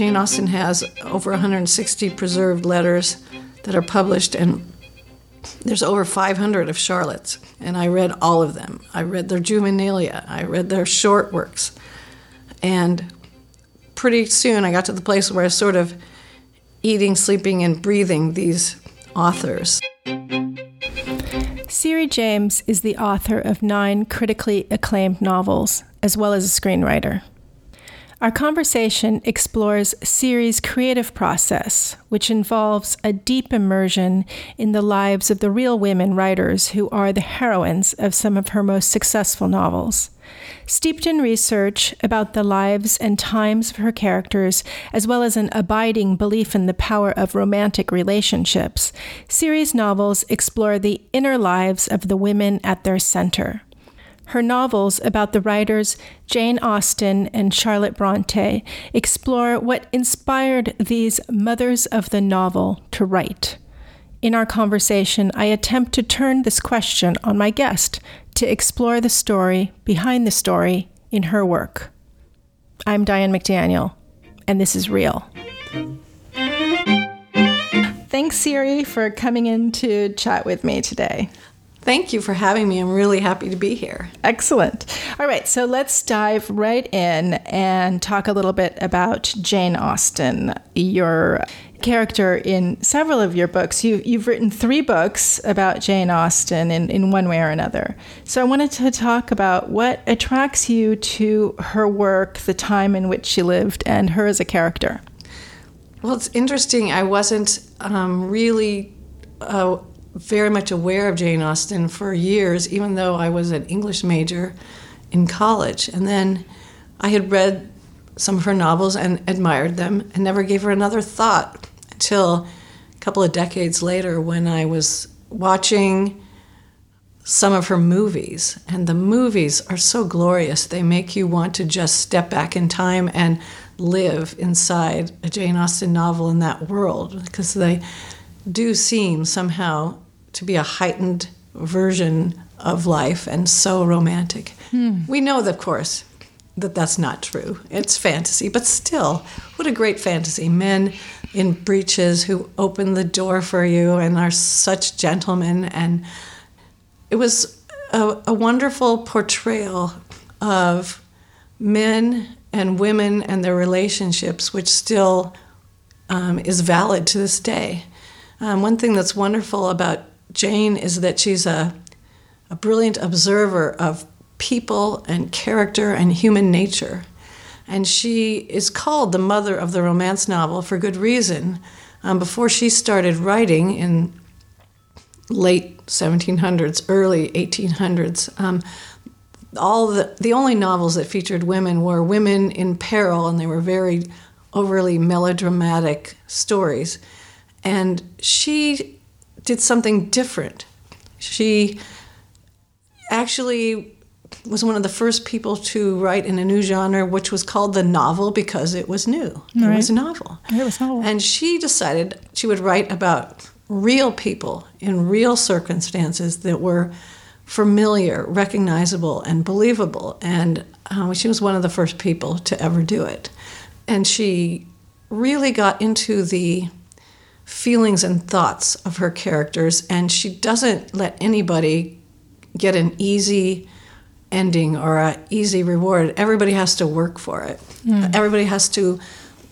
Jane Austen has over 160 preserved letters that are published, and there's over 500 of Charlotte's, and I read all of them. I read their juvenilia, I read their short works, and pretty soon I got to the place where I was sort of eating, sleeping, and breathing these authors. Syrie James is the author of nine critically acclaimed novels, as well as a screenwriter. Our conversation explores Syrie's creative process, which involves a deep immersion in the lives of the real women writers who are the heroines of some of her most successful novels. Steeped in research about the lives and times of her characters, as well as an abiding belief in the power of romantic relationships, Syrie's novels explore the inner lives of the women at their center. Her novels about the writers Jane Austen and Charlotte Bronte explore what inspired these mothers of the novel to write. In our conversation, I attempt to turn this question on my guest to explore the story behind the story in her work. I'm Diane McDaniel, and this is Real. Thanks, Syrie, for coming in to chat with me today. Thank you for having me. I'm really happy to be here. Excellent. All right, so let's dive right in and talk a little bit about Jane Austen, your character in several of your books. You, you've written three books about Jane Austen in, in one way or another. So I wanted to talk about what attracts you to her work, the time in which she lived, and her as a character. Well, it's interesting. I wasn't um, really. Uh, very much aware of Jane Austen for years, even though I was an English major in college. And then I had read some of her novels and admired them and never gave her another thought until a couple of decades later when I was watching some of her movies. And the movies are so glorious. They make you want to just step back in time and live inside a Jane Austen novel in that world because they do seem somehow to be a heightened version of life and so romantic. Hmm. We know, of course, that that's not true. It's fantasy, but still, what a great fantasy. Men in breeches who open the door for you and are such gentlemen. And it was a, a wonderful portrayal of men and women and their relationships, which still um, is valid to this day. Um, one thing that's wonderful about Jane is that she's a, a brilliant observer of people and character and human nature. And she is called the mother of the romance novel for good reason. Um, before she started writing in late 1700s, early 1800s, um, all the, the only novels that featured women were women in peril, and they were very overly melodramatic stories. And she did something different. She actually was one of the first people to write in a new genre, which was called the novel because it was new. Right. It was a novel. It was novel. And she decided she would write about real people in real circumstances that were familiar, recognizable, and believable. And uh, she was one of the first people to ever do it. And she really got into the feelings and thoughts of her characters, and she doesn't let anybody get an easy ending or an easy reward. Everybody has to work for it. Mm. Everybody has to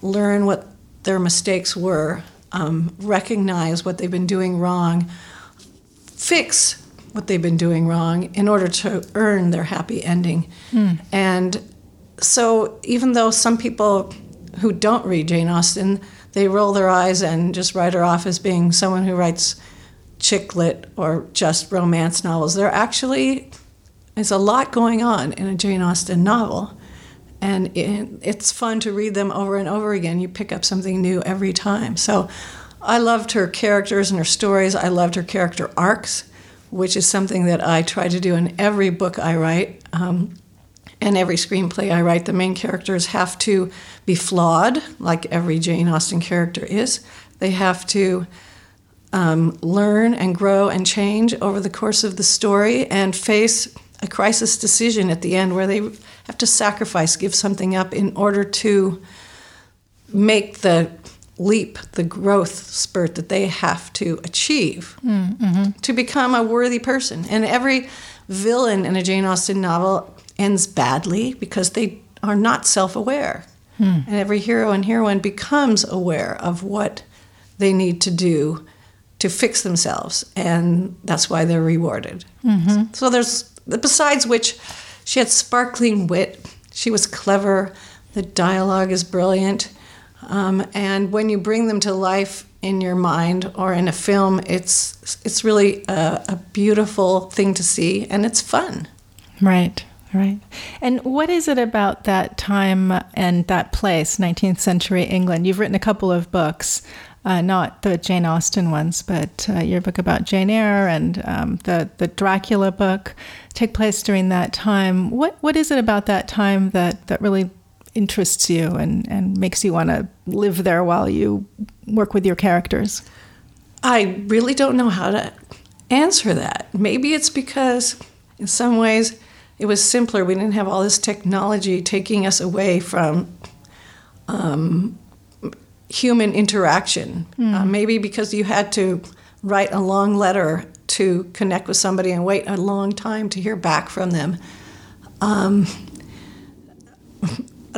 learn what their mistakes were, um, recognize what they've been doing wrong, fix what they've been doing wrong in order to earn their happy ending. Mm. And so, even though some people who don't read Jane Austen they roll their eyes and just write her off as being someone who writes chick lit or just romance novels. There actually is a lot going on in a Jane Austen novel, and it, it's fun to read them over and over again. You pick up something new every time. So I loved her characters and her stories. I loved her character arcs, which is something that I try to do in every book I write. Um, and every screenplay I write, the main characters have to be flawed, like every Jane Austen character is. They have to um, learn and grow and change over the course of the story and face a crisis decision at the end where they have to sacrifice, give something up in order to make the leap, the growth spurt that they have to achieve mm-hmm. to become a worthy person. And every villain in a Jane Austen novel ends badly because they are not self aware. Hmm. And every hero and heroine becomes aware of what they need to do to fix themselves. And that's why they're rewarded. Mm-hmm. So there's, besides which, she had sparkling wit, she was clever, the dialogue is brilliant. Um, and when you bring them to life in your mind or in a film, it's it's really a, a beautiful thing to see, and it's fun. Right. Right. And what is it about that time and that place, 19th century England? You've written a couple of books, uh, not the Jane Austen ones, but uh, your book about Jane Eyre and um, the, the Dracula book take place during that time. What, what is it about that time that, that really interests you and, and makes you want to live there while you work with your characters? I really don't know how to answer that. Maybe it's because, in some ways, it was simpler. We didn't have all this technology taking us away from um, human interaction. Mm. Uh, maybe because you had to write a long letter to connect with somebody and wait a long time to hear back from them. Um,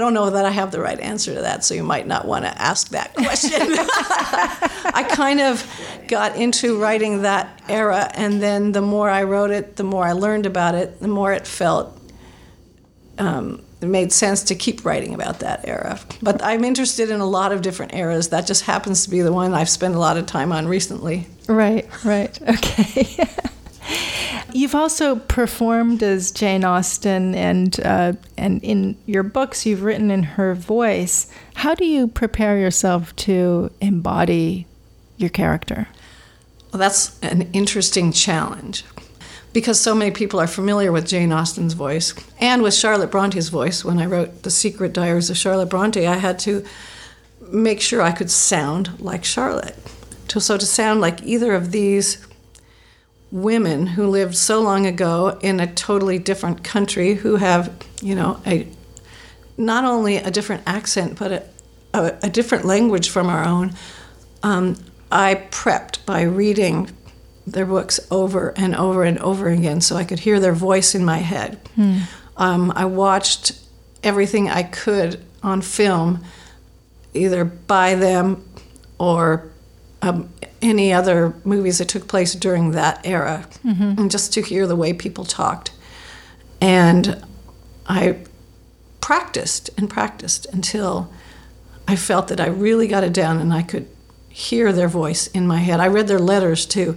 I don't know that I have the right answer to that, so you might not want to ask that question. I kind of got into writing that era, and then the more I wrote it, the more I learned about it, the more it felt um, it made sense to keep writing about that era. But I'm interested in a lot of different eras. That just happens to be the one I've spent a lot of time on recently. Right, right. Okay. You've also performed as Jane Austen, and uh, and in your books, you've written in her voice. How do you prepare yourself to embody your character? Well, that's an interesting challenge because so many people are familiar with Jane Austen's voice and with Charlotte Bronte's voice. When I wrote The Secret Diaries of Charlotte Bronte, I had to make sure I could sound like Charlotte. So to sound like either of these women who lived so long ago in a totally different country who have, you know, a not only a different accent but a, a, a different language from our own. Um, I prepped by reading their books over and over and over again so I could hear their voice in my head. Hmm. Um, I watched everything I could on film, either by them or um, any other movies that took place during that era, mm-hmm. and just to hear the way people talked. And I practiced and practiced until I felt that I really got it down and I could hear their voice in my head. I read their letters too.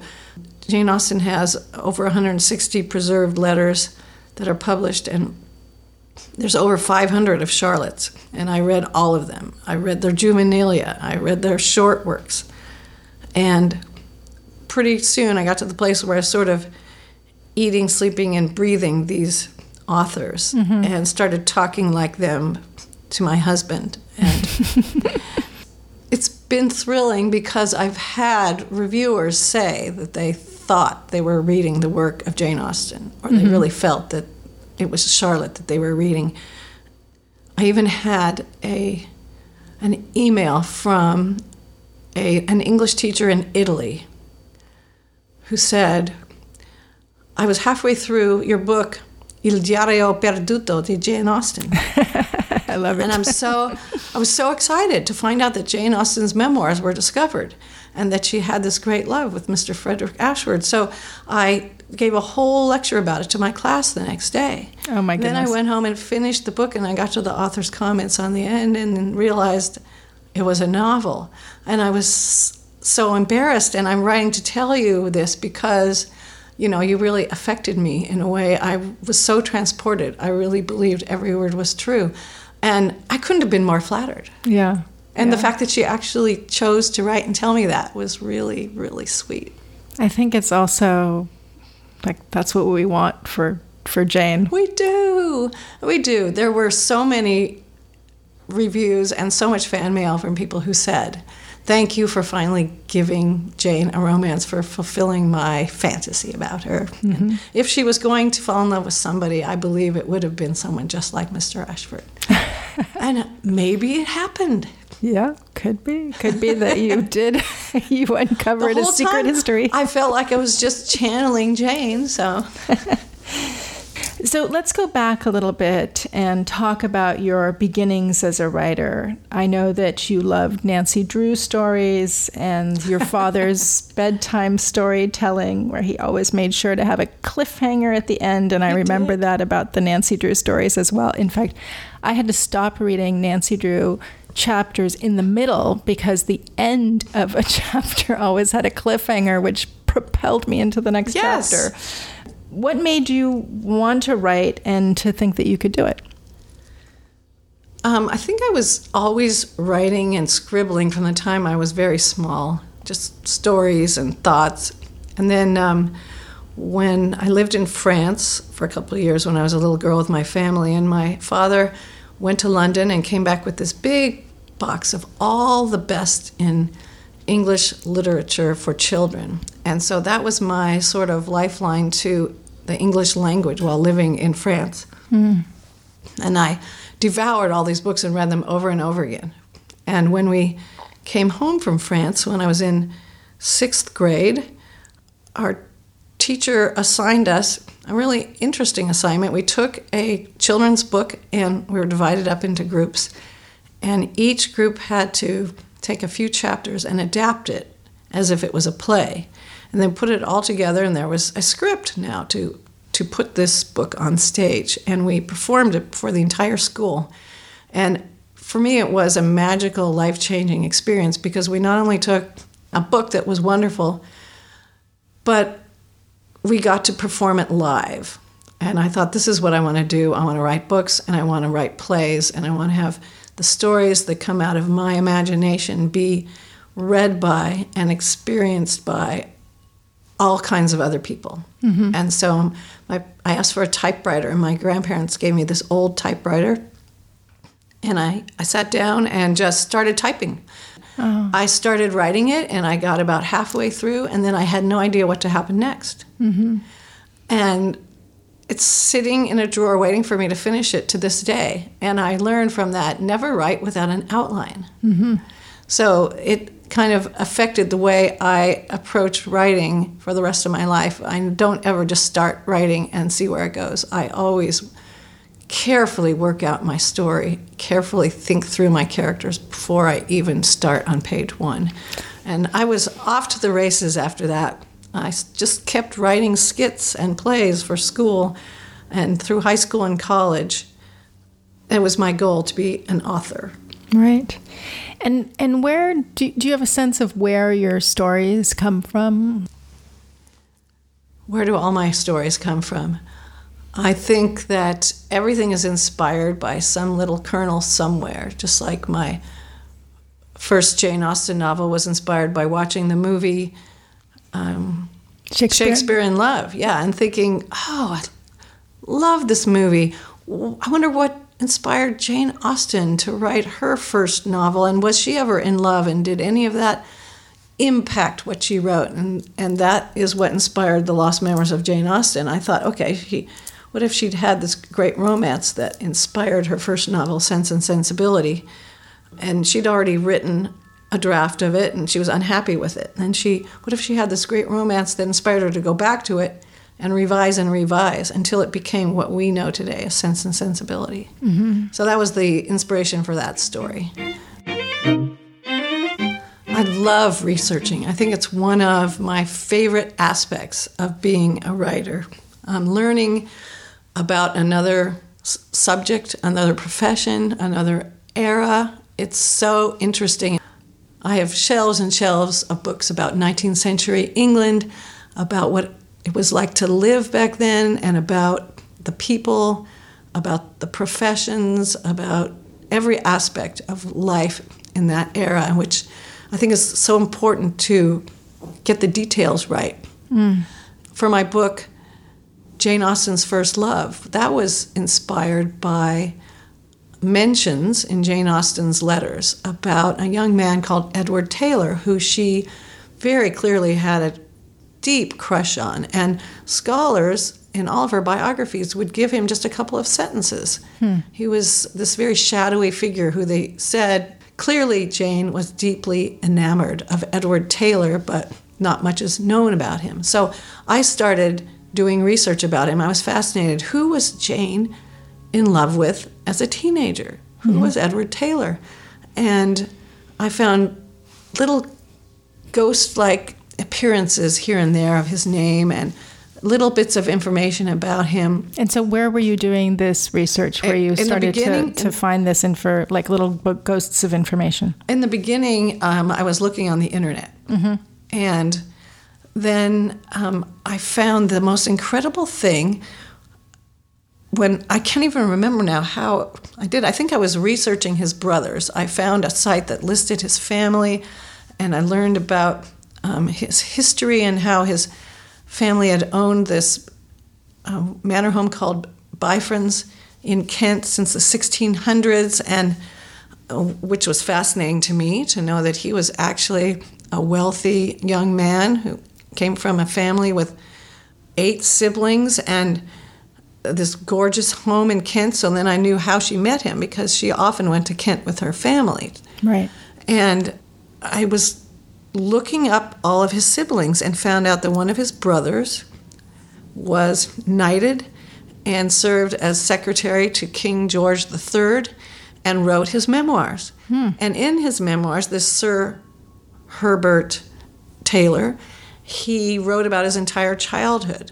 Jane Austen has over 160 preserved letters that are published, and there's over 500 of Charlotte's, and I read all of them. I read their juvenilia, I read their short works. And pretty soon I got to the place where I was sort of eating, sleeping, and breathing these authors mm-hmm. and started talking like them to my husband. And it's been thrilling because I've had reviewers say that they thought they were reading the work of Jane Austen, or they mm-hmm. really felt that it was Charlotte that they were reading. I even had a an email from a, an English teacher in Italy who said, I was halfway through your book, Il Diario Perduto di Jane Austen. I love it. And I'm so, I was so excited to find out that Jane Austen's memoirs were discovered and that she had this great love with Mr. Frederick Ashford. So I gave a whole lecture about it to my class the next day. Oh my goodness. Then I went home and finished the book and I got to the author's comments on the end and realized it was a novel. And I was so embarrassed. And I'm writing to tell you this because, you know, you really affected me in a way. I was so transported. I really believed every word was true. And I couldn't have been more flattered. Yeah. And yeah. the fact that she actually chose to write and tell me that was really, really sweet. I think it's also like that's what we want for for Jane. We do. We do. There were so many reviews and so much fan mail from people who said, Thank you for finally giving Jane a romance, for fulfilling my fantasy about her. Mm-hmm. If she was going to fall in love with somebody, I believe it would have been someone just like Mr. Ashford. and maybe it happened. Yeah, could be. Could be that you did. you uncovered a secret time, history. I felt like I was just channeling Jane. So. So let's go back a little bit and talk about your beginnings as a writer. I know that you loved Nancy Drew stories and your father's bedtime storytelling, where he always made sure to have a cliffhanger at the end. And I remember did. that about the Nancy Drew stories as well. In fact, I had to stop reading Nancy Drew chapters in the middle because the end of a chapter always had a cliffhanger, which propelled me into the next yes. chapter what made you want to write and to think that you could do it? Um, I think I was always writing and scribbling from the time I was very small, just stories and thoughts. And then um, when I lived in France for a couple of years when I was a little girl with my family, and my father went to London and came back with this big box of all the best in English literature for children. And so that was my sort of lifeline to the English language while living in France. Mm. And I devoured all these books and read them over and over again. And when we came home from France, when I was in sixth grade, our teacher assigned us a really interesting assignment. We took a children's book and we were divided up into groups. And each group had to take a few chapters and adapt it as if it was a play and then put it all together and there was a script now to to put this book on stage. And we performed it for the entire school. And for me it was a magical life-changing experience because we not only took a book that was wonderful but we got to perform it live. And i thought this is what i want to do. I want to write books and i want to write plays and i want to have the stories that come out of my imagination be read by and experienced by all kinds of other people. Mm-hmm. And so my, I asked for a typewriter, and my grandparents gave me this old typewriter. And I, I sat down and just started typing. Oh. I started writing it, and I got about halfway through, and then I had no idea what to happen next. Mm-hmm. And it's sitting in a drawer waiting for me to finish it to this day. And I learned from that never write without an outline. Mm-hmm. So it kind of affected the way I approach writing for the rest of my life. I don't ever just start writing and see where it goes. I always carefully work out my story, carefully think through my characters before I even start on page one. And I was off to the races after that. I just kept writing skits and plays for school and through high school and college. It was my goal to be an author. Right. And and where do, do you have a sense of where your stories come from? Where do all my stories come from? I think that everything is inspired by some little kernel somewhere, just like my first Jane Austen novel was inspired by watching the movie um, Shakespeare. Shakespeare in Love. Yeah, and thinking, oh, I love this movie. I wonder what inspired Jane Austen to write her first novel? And was she ever in love? And did any of that impact what she wrote? And, and that is what inspired The Lost Memoirs of Jane Austen. I thought, okay, she, what if she'd had this great romance that inspired her first novel, Sense and Sensibility? And she'd already written a draft of it and she was unhappy with it. And she, what if she had this great romance that inspired her to go back to it and revise and revise until it became what we know today as Sense and Sensibility. Mm-hmm. So that was the inspiration for that story. I love researching. I think it's one of my favorite aspects of being a writer. Um, learning about another s- subject, another profession, another era. It's so interesting. I have shelves and shelves of books about 19th century England, about what it was like to live back then and about the people, about the professions, about every aspect of life in that era, which I think is so important to get the details right. Mm. For my book, Jane Austen's First Love, that was inspired by mentions in Jane Austen's letters about a young man called Edward Taylor, who she very clearly had a deep crush on. And scholars in all of her biographies would give him just a couple of sentences. Hmm. He was this very shadowy figure who they said clearly Jane was deeply enamored of Edward Taylor, but not much is known about him. So I started doing research about him. I was fascinated. Who was Jane in love with as a teenager? Who mm-hmm. was Edward Taylor? And I found little ghost like appearances here and there of his name and little bits of information about him. And so, where were you doing this research? Where you started to, to find this and for like little ghosts of information? In the beginning, um, I was looking on the internet, mm-hmm. and then um, I found the most incredible thing. When I can't even remember now how I did. I think I was researching his brothers. I found a site that listed his family, and I learned about um, his history and how his family had owned this uh, manor home called Bifrons in Kent since the 1600s, and uh, which was fascinating to me to know that he was actually a wealthy young man who came from a family with eight siblings and this gorgeous home in Kent. So then I knew how she met him because she often went to Kent with her family. Right. And I was looking up all of his siblings and found out that one of his brothers was knighted and served as secretary to King George III and wrote his memoirs. Hmm. And in his memoirs, this Sir Herbert Taylor, he wrote about his entire childhood,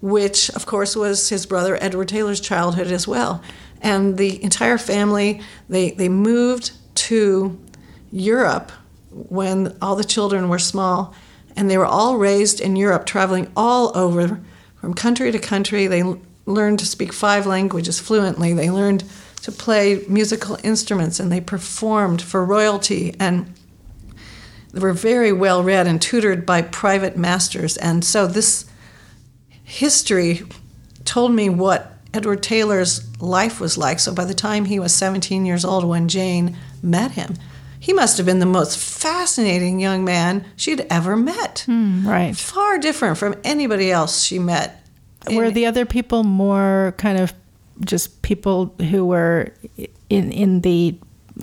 which, of course, was his brother Edward Taylor's childhood as well. And the entire family, they, they moved to Europe when all the children were small, and they were all raised in Europe, traveling all over from country to country. They learned to speak five languages fluently. They learned to play musical instruments, and they performed for royalty. And they were very well read and tutored by private masters. And so this history told me what Edward Taylor's life was like. So by the time he was 17 years old, when Jane met him, he must have been the most fascinating young man she'd ever met. Mm, right. Far different from anybody else she met. Were the other people more kind of just people who were in in the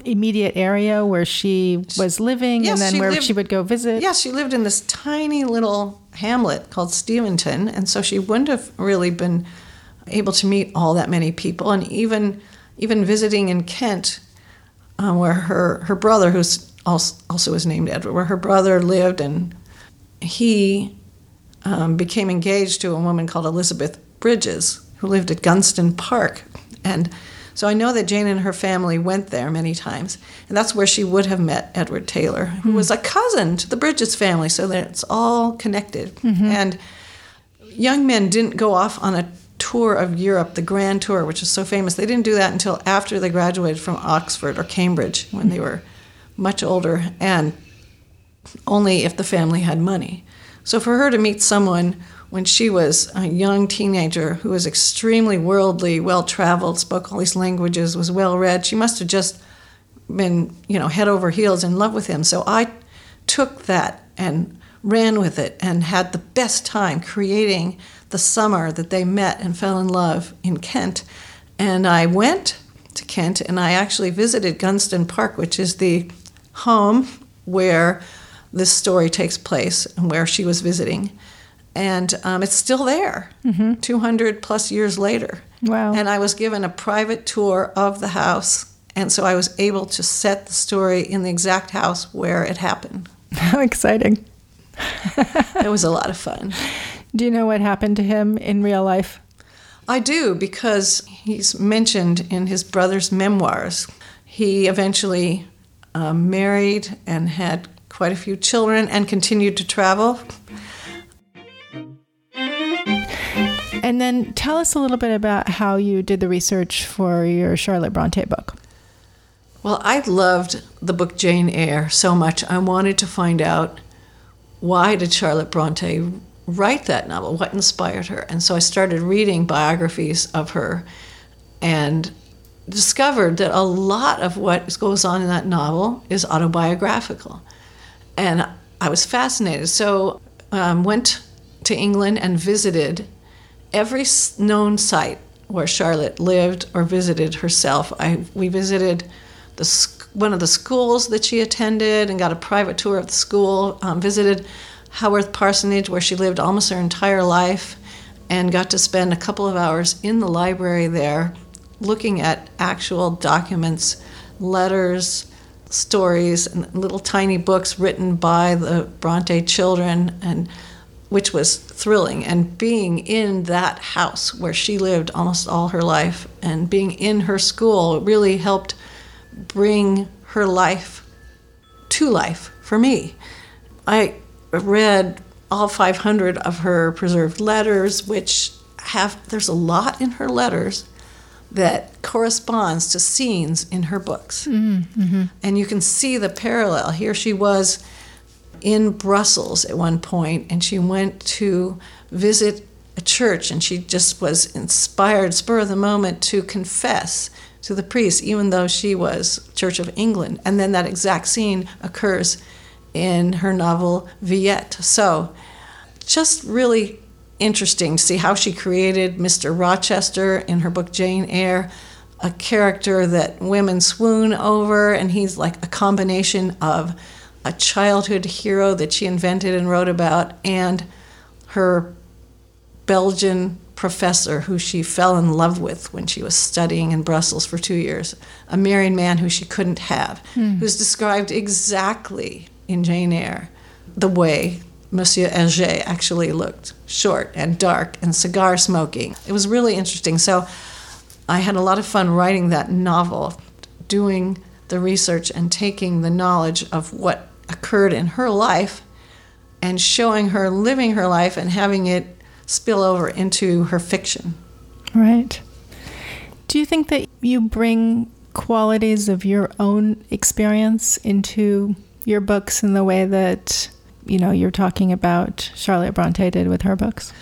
immediate area where she was living yes, and then where lived, she would go visit? Yes, she lived in this tiny little hamlet called Steventon, and so she wouldn't have really been able to meet all that many people and even even visiting in Kent um, where her, her brother, who's also, also was named Edward, where her brother lived, and he um, became engaged to a woman called Elizabeth Bridges, who lived at Goodnestone Park. And so I know that Jane and her family went there many times, and that's where she would have met Edward Taylor, who mm was a cousin to the Bridges family, so that it's all connected. Mm-hmm. And young men didn't go off on a tour of Europe, the Grand Tour, which is so famous. They didn't do that until after they graduated from Oxford or Cambridge when they were much older and only if the family had money. So for her to meet someone when she was a young teenager who was extremely worldly, well traveled, spoke all these languages, was well read, she must have just been, you know, head over heels in love with him. So I took that and ran with it and had the best time creating the summer that they met and fell in love in Kent. And I went to Kent and I actually visited Goodnestone Park, which is the home where this story takes place and where she was visiting. And um, it's still there, mm-hmm. 200 plus years later. Wow. And I was given a private tour of the house. And so I was able to set the story in the exact house where it happened. How exciting. it was a lot of fun. Do you know what happened to him in real life? I do because he's mentioned in his brother's memoirs. He eventually um, married and had quite a few children and continued to travel. And then tell us a little bit about how you did the research for your Charlotte Bronte book. Well, I loved the book Jane Eyre so much. I wanted to find out why did Charlotte Bronte write that novel? What inspired her? And so I started reading biographies of her and discovered that a lot of what goes on in that novel is autobiographical. And I was fascinated. So um, went to England and visited every known site where Charlotte lived or visited herself. I, we visited the one of the schools that she attended and got a private tour of the school, um, visited Haworth Parsonage, where she lived almost her entire life, and got to spend a couple of hours in the library there looking at actual documents, letters, stories, and little tiny books written by the Bronte children, and which was thrilling. And being in that house where she lived almost all her life, and being in her school really helped bring her life to life for me. I read all 500 of her preserved letters, which have, there's a lot in her letters that corresponds to scenes in her books. Mm-hmm. And you can see the parallel. Here she was in Brussels at one point, and she went to visit a church, and she just was inspired, spur of the moment, to confess to the priest, even though she was Church of England. And then that exact scene occurs in her novel Villette. So, just really interesting to see how she created Mr. Rochester in her book Jane Eyre, a character that women swoon over, and he's like a combination of a childhood hero that she invented and wrote about and her Belgian professor who she fell in love with when she was studying in Brussels for two years, a married man who she couldn't have, hmm. who's described exactly in Jane Eyre the way Monsieur Héger actually looked short and dark and cigar smoking. It was really interesting. So I had a lot of fun writing that novel, doing the research and taking the knowledge of what occurred in her life and showing her living her life and having it spill over into her fiction. Right. Do you think that you bring qualities of your own experience into your books in the way that you know you're talking about Charlotte Bronte did with her books?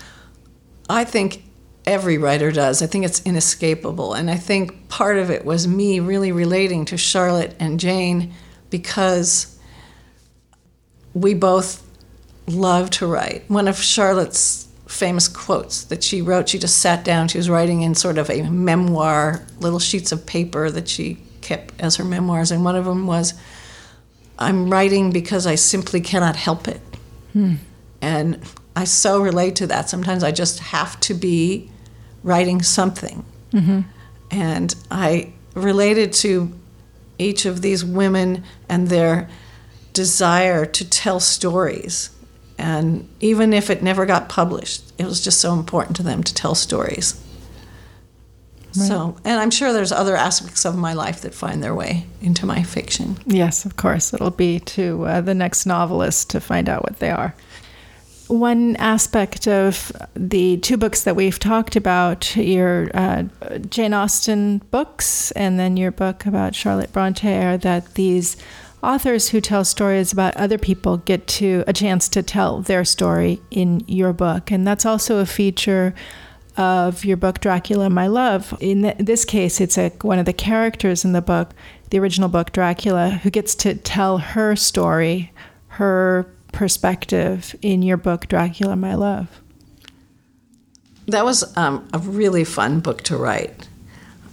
I think every writer does. I think it's inescapable, and I think part of it was me really relating to Charlotte and Jane because we both love to write. One of Charlotte's famous quotes that she wrote, she just sat down, she was writing in sort of a memoir, little sheets of paper that she kept as her memoirs, and one of them was, I'm writing because I simply cannot help it. Hmm. And I so relate to that. Sometimes I just have to be writing something. Mm-hmm. And I related to each of these women and their desire to tell stories. And even if it never got published, it was just so important to them to tell stories. Right. So, and I'm sure there's other aspects of my life that find their way into my fiction. Yes, of course. It'll be to uh, the next novelist to find out what they are. One aspect of the two books that we've talked about, your uh, Jane Austen books and then your book about Charlotte Bronte, are that these authors who tell stories about other people get to a chance to tell their story in your book. And that's also a feature of your book Dracula My Love. In this case, it's a, one of the characters in the book, the original book Dracula, who gets to tell her story, her perspective in your book Dracula My Love. That was um, a really fun book to write.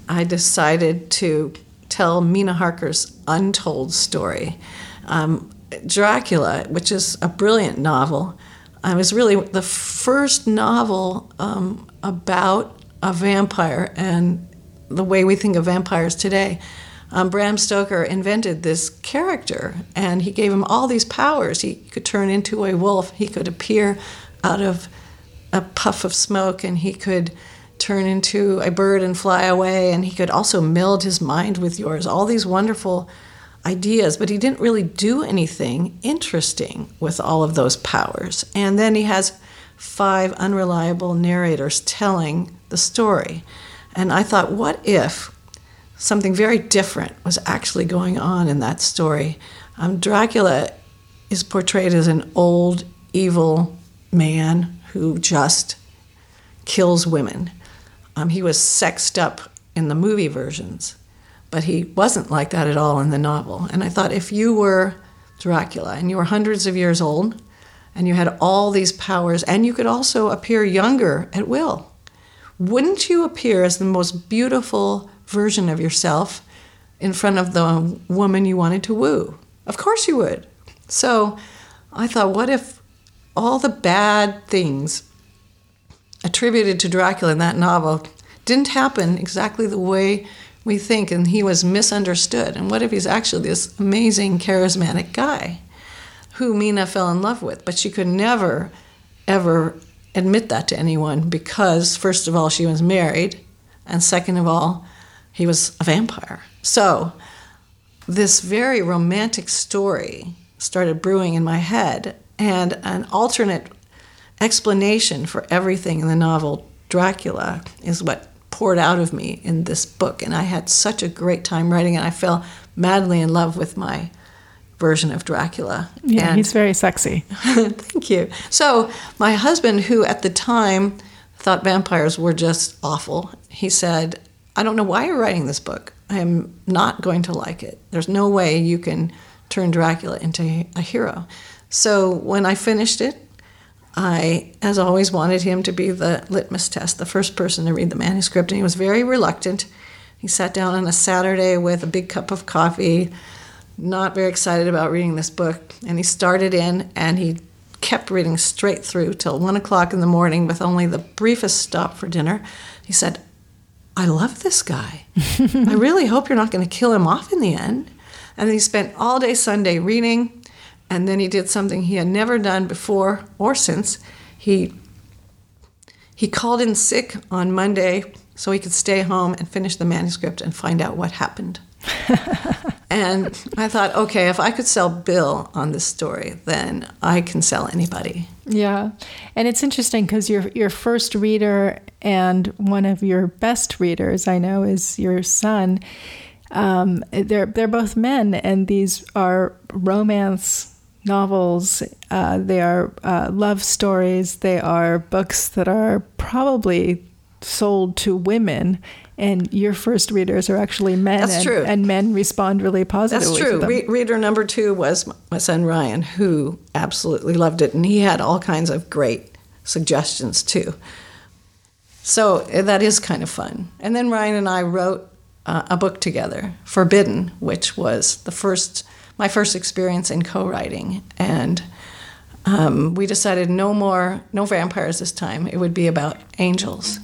I decided to tell Mina Harker's untold story. Um, Dracula, which is a brilliant novel, I was really the first novel um, about a vampire and the way we think of vampires today. Um, Bram Stoker invented this character, and he gave him all these powers. He could turn into a wolf. He could appear out of a puff of smoke, and he could turn into a bird and fly away. And he could also meld his mind with yours. All these wonderful ideas, but he didn't really do anything interesting with all of those powers. And then he has five unreliable narrators telling the story. And I thought, what if something very different was actually going on in that story? Um, Dracula is portrayed as an old, evil man who just kills women. Um, he was sexed up in the movie versions, but he wasn't like that at all in the novel. And I thought, if you were Dracula and you were hundreds of years old, and you had all these powers, and you could also appear younger at will. Wouldn't you appear as the most beautiful version of yourself in front of the woman you wanted to woo. Of course you would. So I thought, what if all the bad things attributed to Dracula in that novel didn't happen exactly the way we think, and he was misunderstood? And what if he's actually this amazing, charismatic guy who Mina fell in love with? But she could never, ever admit that to anyone because, first of all, she was married, and second of all, he was a vampire. So, this very romantic story started brewing in my head, and an alternate explanation for everything in the novel Dracula is what poured out of me in this book. And I had such a great time writing it. I fell madly in love with my version of Dracula. Yeah, and he's very sexy. Thank you. So, my husband, who at the time thought vampires were just awful, he said, I don't know why you're writing this book. I am not going to like it. There's no way you can turn Dracula into a hero. So, when I finished it, I, as always, wanted him to be the litmus test, the first person to read the manuscript, and he was very reluctant. He sat down on a Saturday with a big cup of coffee, not very excited about reading this book, and he started in and he kept reading straight through till one o'clock in the morning with only the briefest stop for dinner. He said, I love this guy. I really hope you're not going to kill him off in the end. And he spent all day Sunday reading, and then he did something he had never done before or since. He he called in sick on Monday so he could stay home and finish the manuscript and find out what happened. and I thought, okay, if I could sell Bill on this story, then I can sell anybody. Yeah, and it's interesting because your your first reader and one of your best readers, I know, is your son. Um, they're they're both men, and these are romance novels. Uh, they are uh, love stories. They are books that are probably sold to women and your first readers are actually men. That's and, true. And men respond really positively. That's true. Re- reader number two was my son Ryan, who absolutely loved it, and he had all kinds of great suggestions too. So eh, that is kind of fun. And then Ryan and I wrote uh, a book together, Forbidden, which was the first my first experience in co-writing, and. Um, we decided no more, no vampires this time. It would be about angels.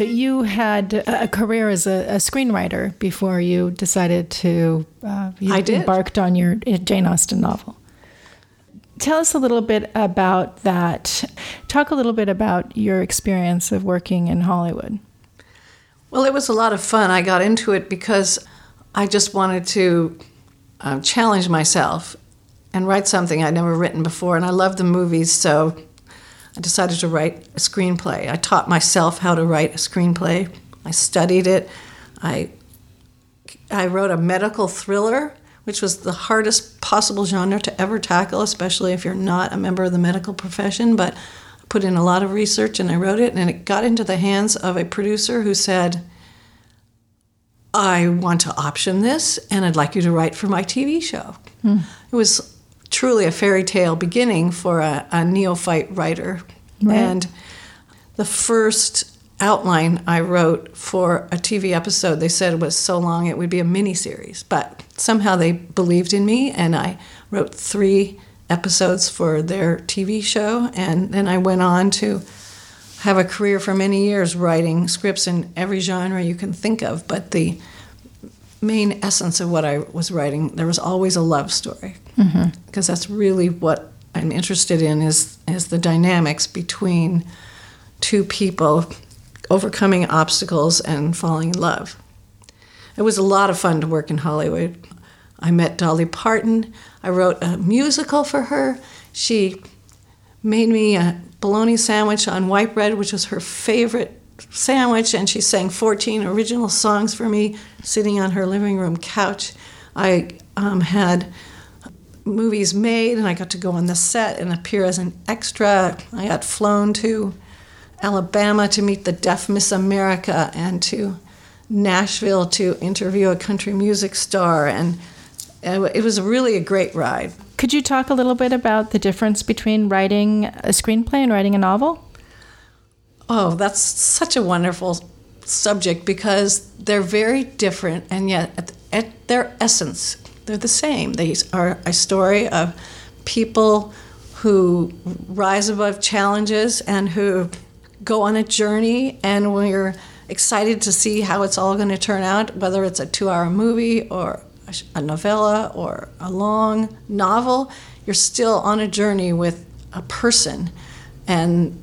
So you had a career as a, a screenwriter before you decided to uh, you I did. embarked on your Jane Austen novel. Tell us a little bit about that. Talk a little bit about your experience of working in Hollywood. Well, it was a lot of fun. I got into it because I just wanted to uh, challenge myself and write something I'd never written before. And I love the movies, so I decided to write a screenplay. I taught myself how to write a screenplay. I studied it. I I wrote a medical thriller, which was the hardest possible genre to ever tackle, especially if you're not a member of the medical profession. But I put in a lot of research and I wrote it, and it got into the hands of a producer who said, I want to option this, and I'd like you to write for my TV show. Hmm. It was truly a fairy tale beginning for a, a neophyte writer. Right. And the first outline I wrote for a TV episode, they said it was so long it would be a mini series. But somehow they believed in me, and I wrote three episodes for their TV show. And then I went on to have a career for many years writing scripts in every genre you can think of. But the main essence of what I was writing, there was always a love story, mm-hmm. because that's really what I'm interested in is is the dynamics between two people overcoming obstacles and falling in love. It was a lot of fun to work in Hollywood. I met Dolly Parton. I wrote a musical for her. She made me a bologna sandwich on white bread, which was her favorite sandwich, and she sang 14 original songs for me sitting on her living room couch. I um, had movies made, and I got to go on the set and appear as an extra. I got flown to Alabama to meet the deaf Miss America and to Nashville to interview a country music star, and it was really a great ride. Could you talk a little bit about the difference between writing a screenplay and writing a novel? Oh, that's such a wonderful subject because they're very different, and yet at, at their essence, they're the same. They are a story of people who rise above challenges and who go on a journey, and we're excited to see how it's all going to turn out, whether it's a two hour movie or a novella or a long novel, you're still on a journey with a person. And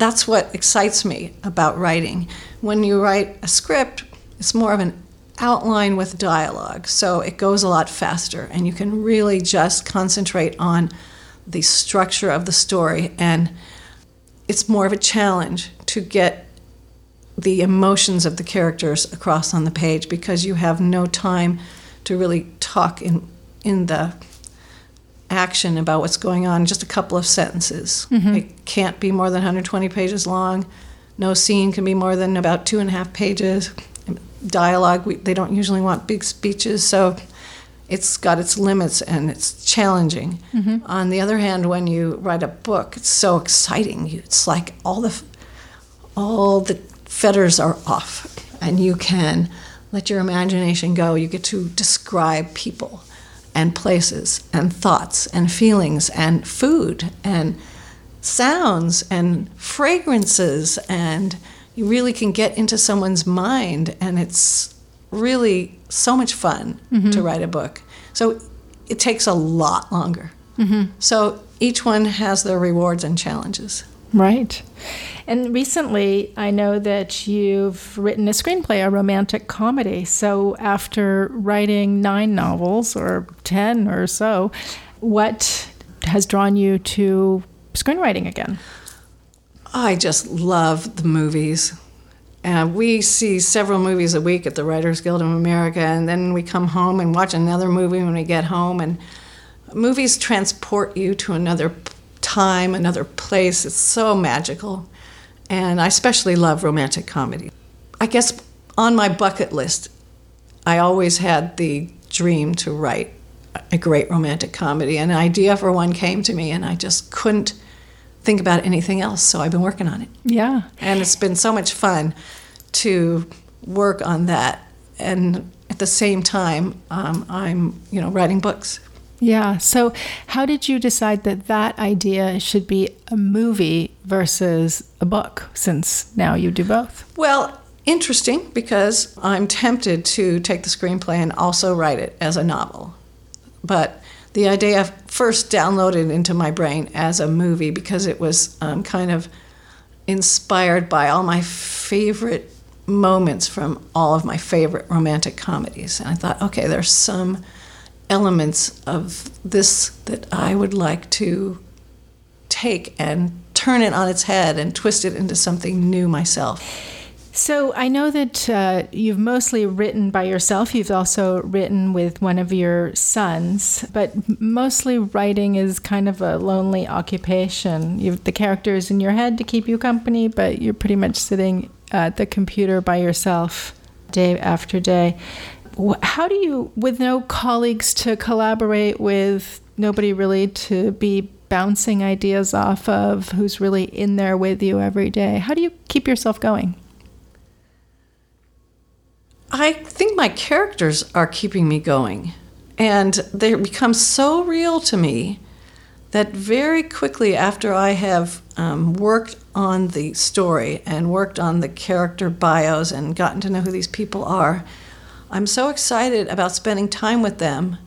that's what excites me about writing. When you write a script, it's more of an outline with dialogue, so it goes a lot faster, and you can really just concentrate on the structure of the story, and it's more of a challenge to get the emotions of the characters across on the page because you have no time to really talk in in the action about what's going on. Just a couple of sentences. Mm-hmm. It can't be more than 120 pages long. No scene can be more than about two and a half pages. Dialogue, we, they don't usually want big speeches, so it's got its limits and it's challenging. Mm-hmm. On the other hand, when you write a book, it's so exciting. It's like all the all the fetters are off, and you can let your imagination go. You get to describe people and places and thoughts and feelings and food and sounds and fragrances and you really can get into someone's mind and it's really so much fun mm-hmm. to write a book so it takes a lot longer mm-hmm. so each one has their rewards and challenges right and recently, I know that you've written a screenplay, a romantic comedy. So, after writing nine novels or 10 or so, what has drawn you to screenwriting again? I just love the movies. And we see several movies a week at the Writers Guild of America, and then we come home and watch another movie when we get home. And movies transport you to another time, another place. It's so magical and I especially love romantic comedy. I guess on my bucket list, I always had the dream to write a great romantic comedy. An idea for one came to me, and I just couldn't think about anything else. So I've been working on it. Yeah. And it's been so much fun to work on that. And at the same time, um, I'm, you know, writing books. Yeah. So, how did you decide that that idea should be a movie versus a book, since now you do both? Well, interesting because I'm tempted to take the screenplay and also write it as a novel. But the idea first downloaded into my brain as a movie because it was um, kind of inspired by all my favorite moments from all of my favorite romantic comedies. And I thought, okay, there's some elements of this that I would like to take and turn it on its head and twist it into something new myself. So I know that uh, you've mostly written by yourself. You've also written with one of your sons, but mostly writing is kind of a lonely occupation. You've the characters in your head to keep you company, but you're pretty much sitting at the computer by yourself day after day how do you, with no colleagues to collaborate with, nobody really to be bouncing ideas off of, who's really in there with you every day, how do you keep yourself going? I think my characters are keeping me going. And they become so real to me that very quickly after I have um, worked on the story and worked on the character bios and gotten to know who these people are, I'm so excited about spending time with them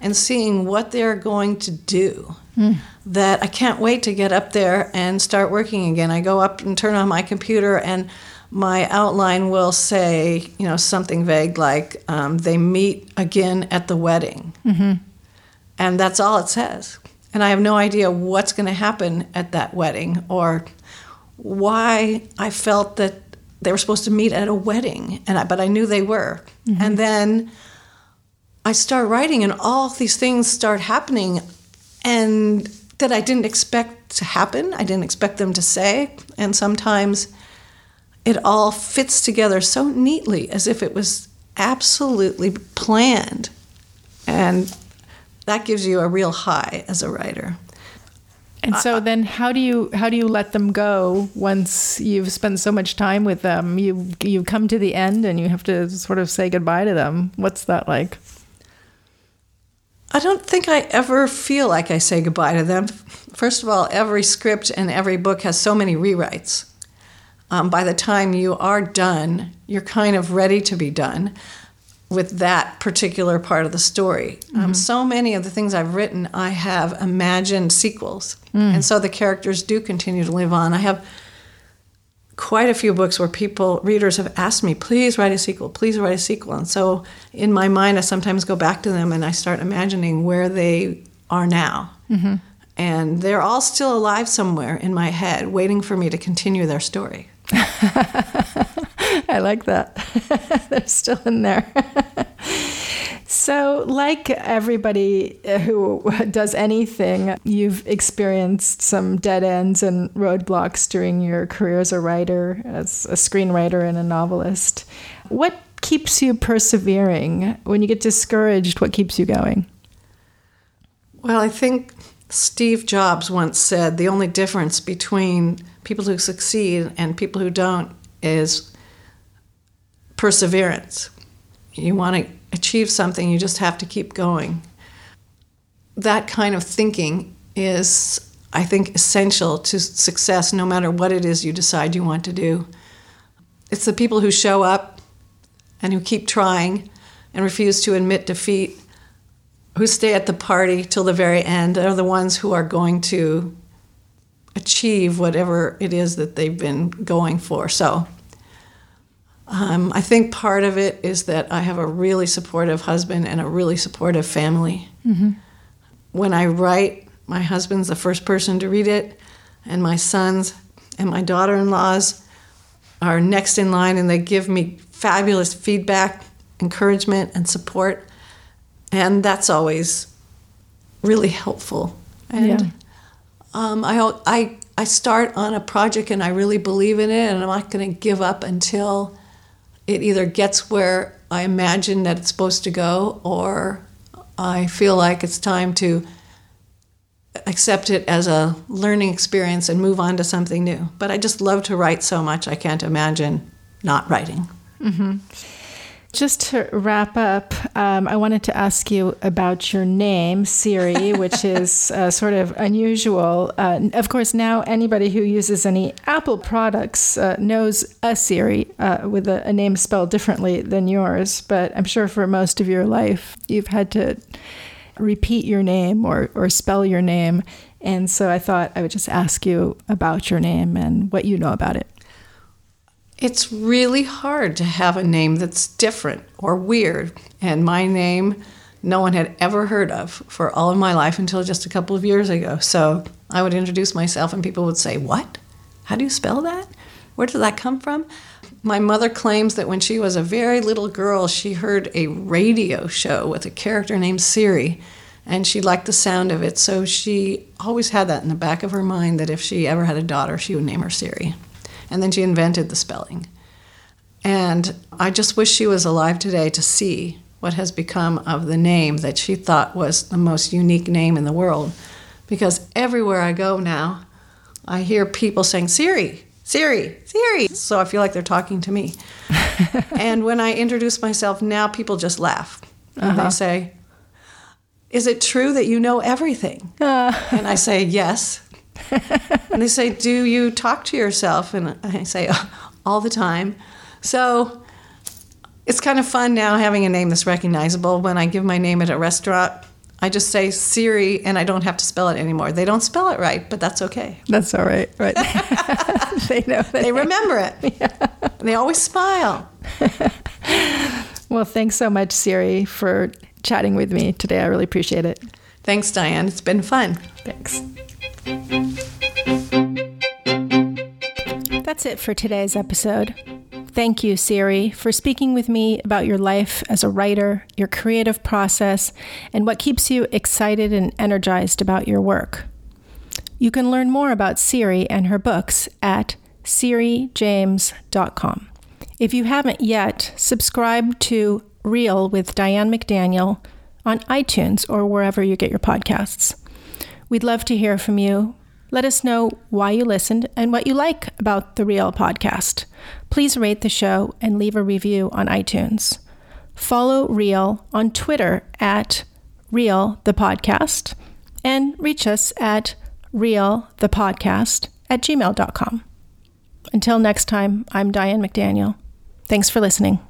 and seeing what they're going to do mm. that I can't wait to get up there and start working again. I go up and turn on my computer and my outline will say, you know, something vague like um, they meet again at the wedding. Mm-hmm. And that's all it says. And I have no idea what's going to happen at that wedding or why I felt that they were supposed to meet at a wedding, and I, but I knew they were. Mm-hmm. And then I start writing, and all these things start happening, and that I didn't expect to happen. I didn't expect them to say, and sometimes it all fits together so neatly as if it was absolutely planned, and that gives you a real high as a writer. And so then how do you how do you let them go once you've spent so much time with them? You you come to the end and you have to sort of say goodbye to them. What's that like? I don't think I ever feel like I say goodbye to them. First of all, every script and every book has so many rewrites. Um, by the time you are done, you're kind of ready to be done with that particular part of the story. Um, mm-hmm. Um, so many of the things I've written, I have imagined sequels. Mm. And so the characters do continue to live on. I have quite a few books where people, readers, have asked me, please write a sequel, please write a sequel. And so in my mind, I sometimes go back to them and I start imagining where they are now. Mm-hmm. And they're all still alive somewhere in my head, waiting for me to continue their story. I like that. They're still in there. so, like everybody uh, who does anything, you've experienced some dead ends and roadblocks during your career as a writer, as a screenwriter, and a novelist. What keeps you persevering? When you get discouraged, what keeps you going? Well, I think Steve Jobs once said the only difference between people who succeed and people who don't is perseverance. You want to achieve something, you just have to keep going. That kind of thinking is, I think, essential to success no matter what it is you decide you want to do. It's the people who show up and who keep trying and refuse to admit defeat, who stay at the party till the very end, are the ones who are going to achieve whatever it is that they've been going for. So um, I think part of it is that I have a really supportive husband and a really supportive family. Mm-hmm. When I write, my husband's the first person to read it, and my sons and my daughter in laws are next in line, and they give me fabulous feedback, encouragement, and support. And that's always really helpful. And yeah. um, I, I, I start on a project and I really believe in it, and I'm not going to give up until it either gets where I imagine that it's supposed to go, or I feel like it's time to accept it as a learning experience and move on to something new. But I just love to write so much, I can't imagine not writing. Mm-hmm. Just to wrap up, um, I wanted to ask you about your name, Syrie, which is uh, sort of unusual. Uh, of course, now anybody who uses any Apple products uh, knows a Siri uh, with a, a, name spelled differently than yours. But I'm sure for most of your life, you've had to repeat your name or, or spell your name. And so I thought I would just ask you about your name and what you know about it. It's really hard to have a name that's different or weird. And my name, no one had ever heard of for all of my life until just a couple of years ago. So I would introduce myself, and people would say, What? How do you spell that? Where did that come from? My mother claims that when she was a very little girl, she heard a radio show with a character named Siri, and she liked the sound of it. So she always had that in the back of her mind that if she ever had a daughter, she would name her Syrie and then she invented the spelling. And I just wish she was alive today to see what has become of the name that she thought was the most unique name in the world. Because everywhere I go now, I hear people saying, Siri, Siri, Siri. So I feel like they're talking to me. and when I introduce myself now, people just laugh. And uh-huh. they say, Is it true that you know everything? Uh. And I say, Yes. and they say, Do you talk to yourself? And I say, All the time. So it's kind of fun now having a name that's recognizable. When I give my name at a restaurant, I just say Syrie and I don't have to spell it anymore. They don't spell it right, but that's okay. That's all right, right? they know. The they remember it. Yeah. They always smile. well, thanks so much, Syrie, for chatting with me today. I really appreciate it. Thanks, Diane. It's been fun. Thanks. That's it for today's episode. Thank you, Syrie, for speaking with me about your life as a writer, your creative process, and what keeps you excited and energized about your work. You can learn more about Syrie and her books at syriejames.com. If you haven't yet, subscribe to Real with Diane McDaniel on iTunes or wherever you get your podcasts. We'd love to hear from you. Let us know why you listened and what you like about the Real podcast. Please rate the show and leave a review on iTunes. Follow Real on Twitter at Real the Podcast and reach us at realthepodcast at gmail.com. Until next time, I'm Diane McDaniel. Thanks for listening.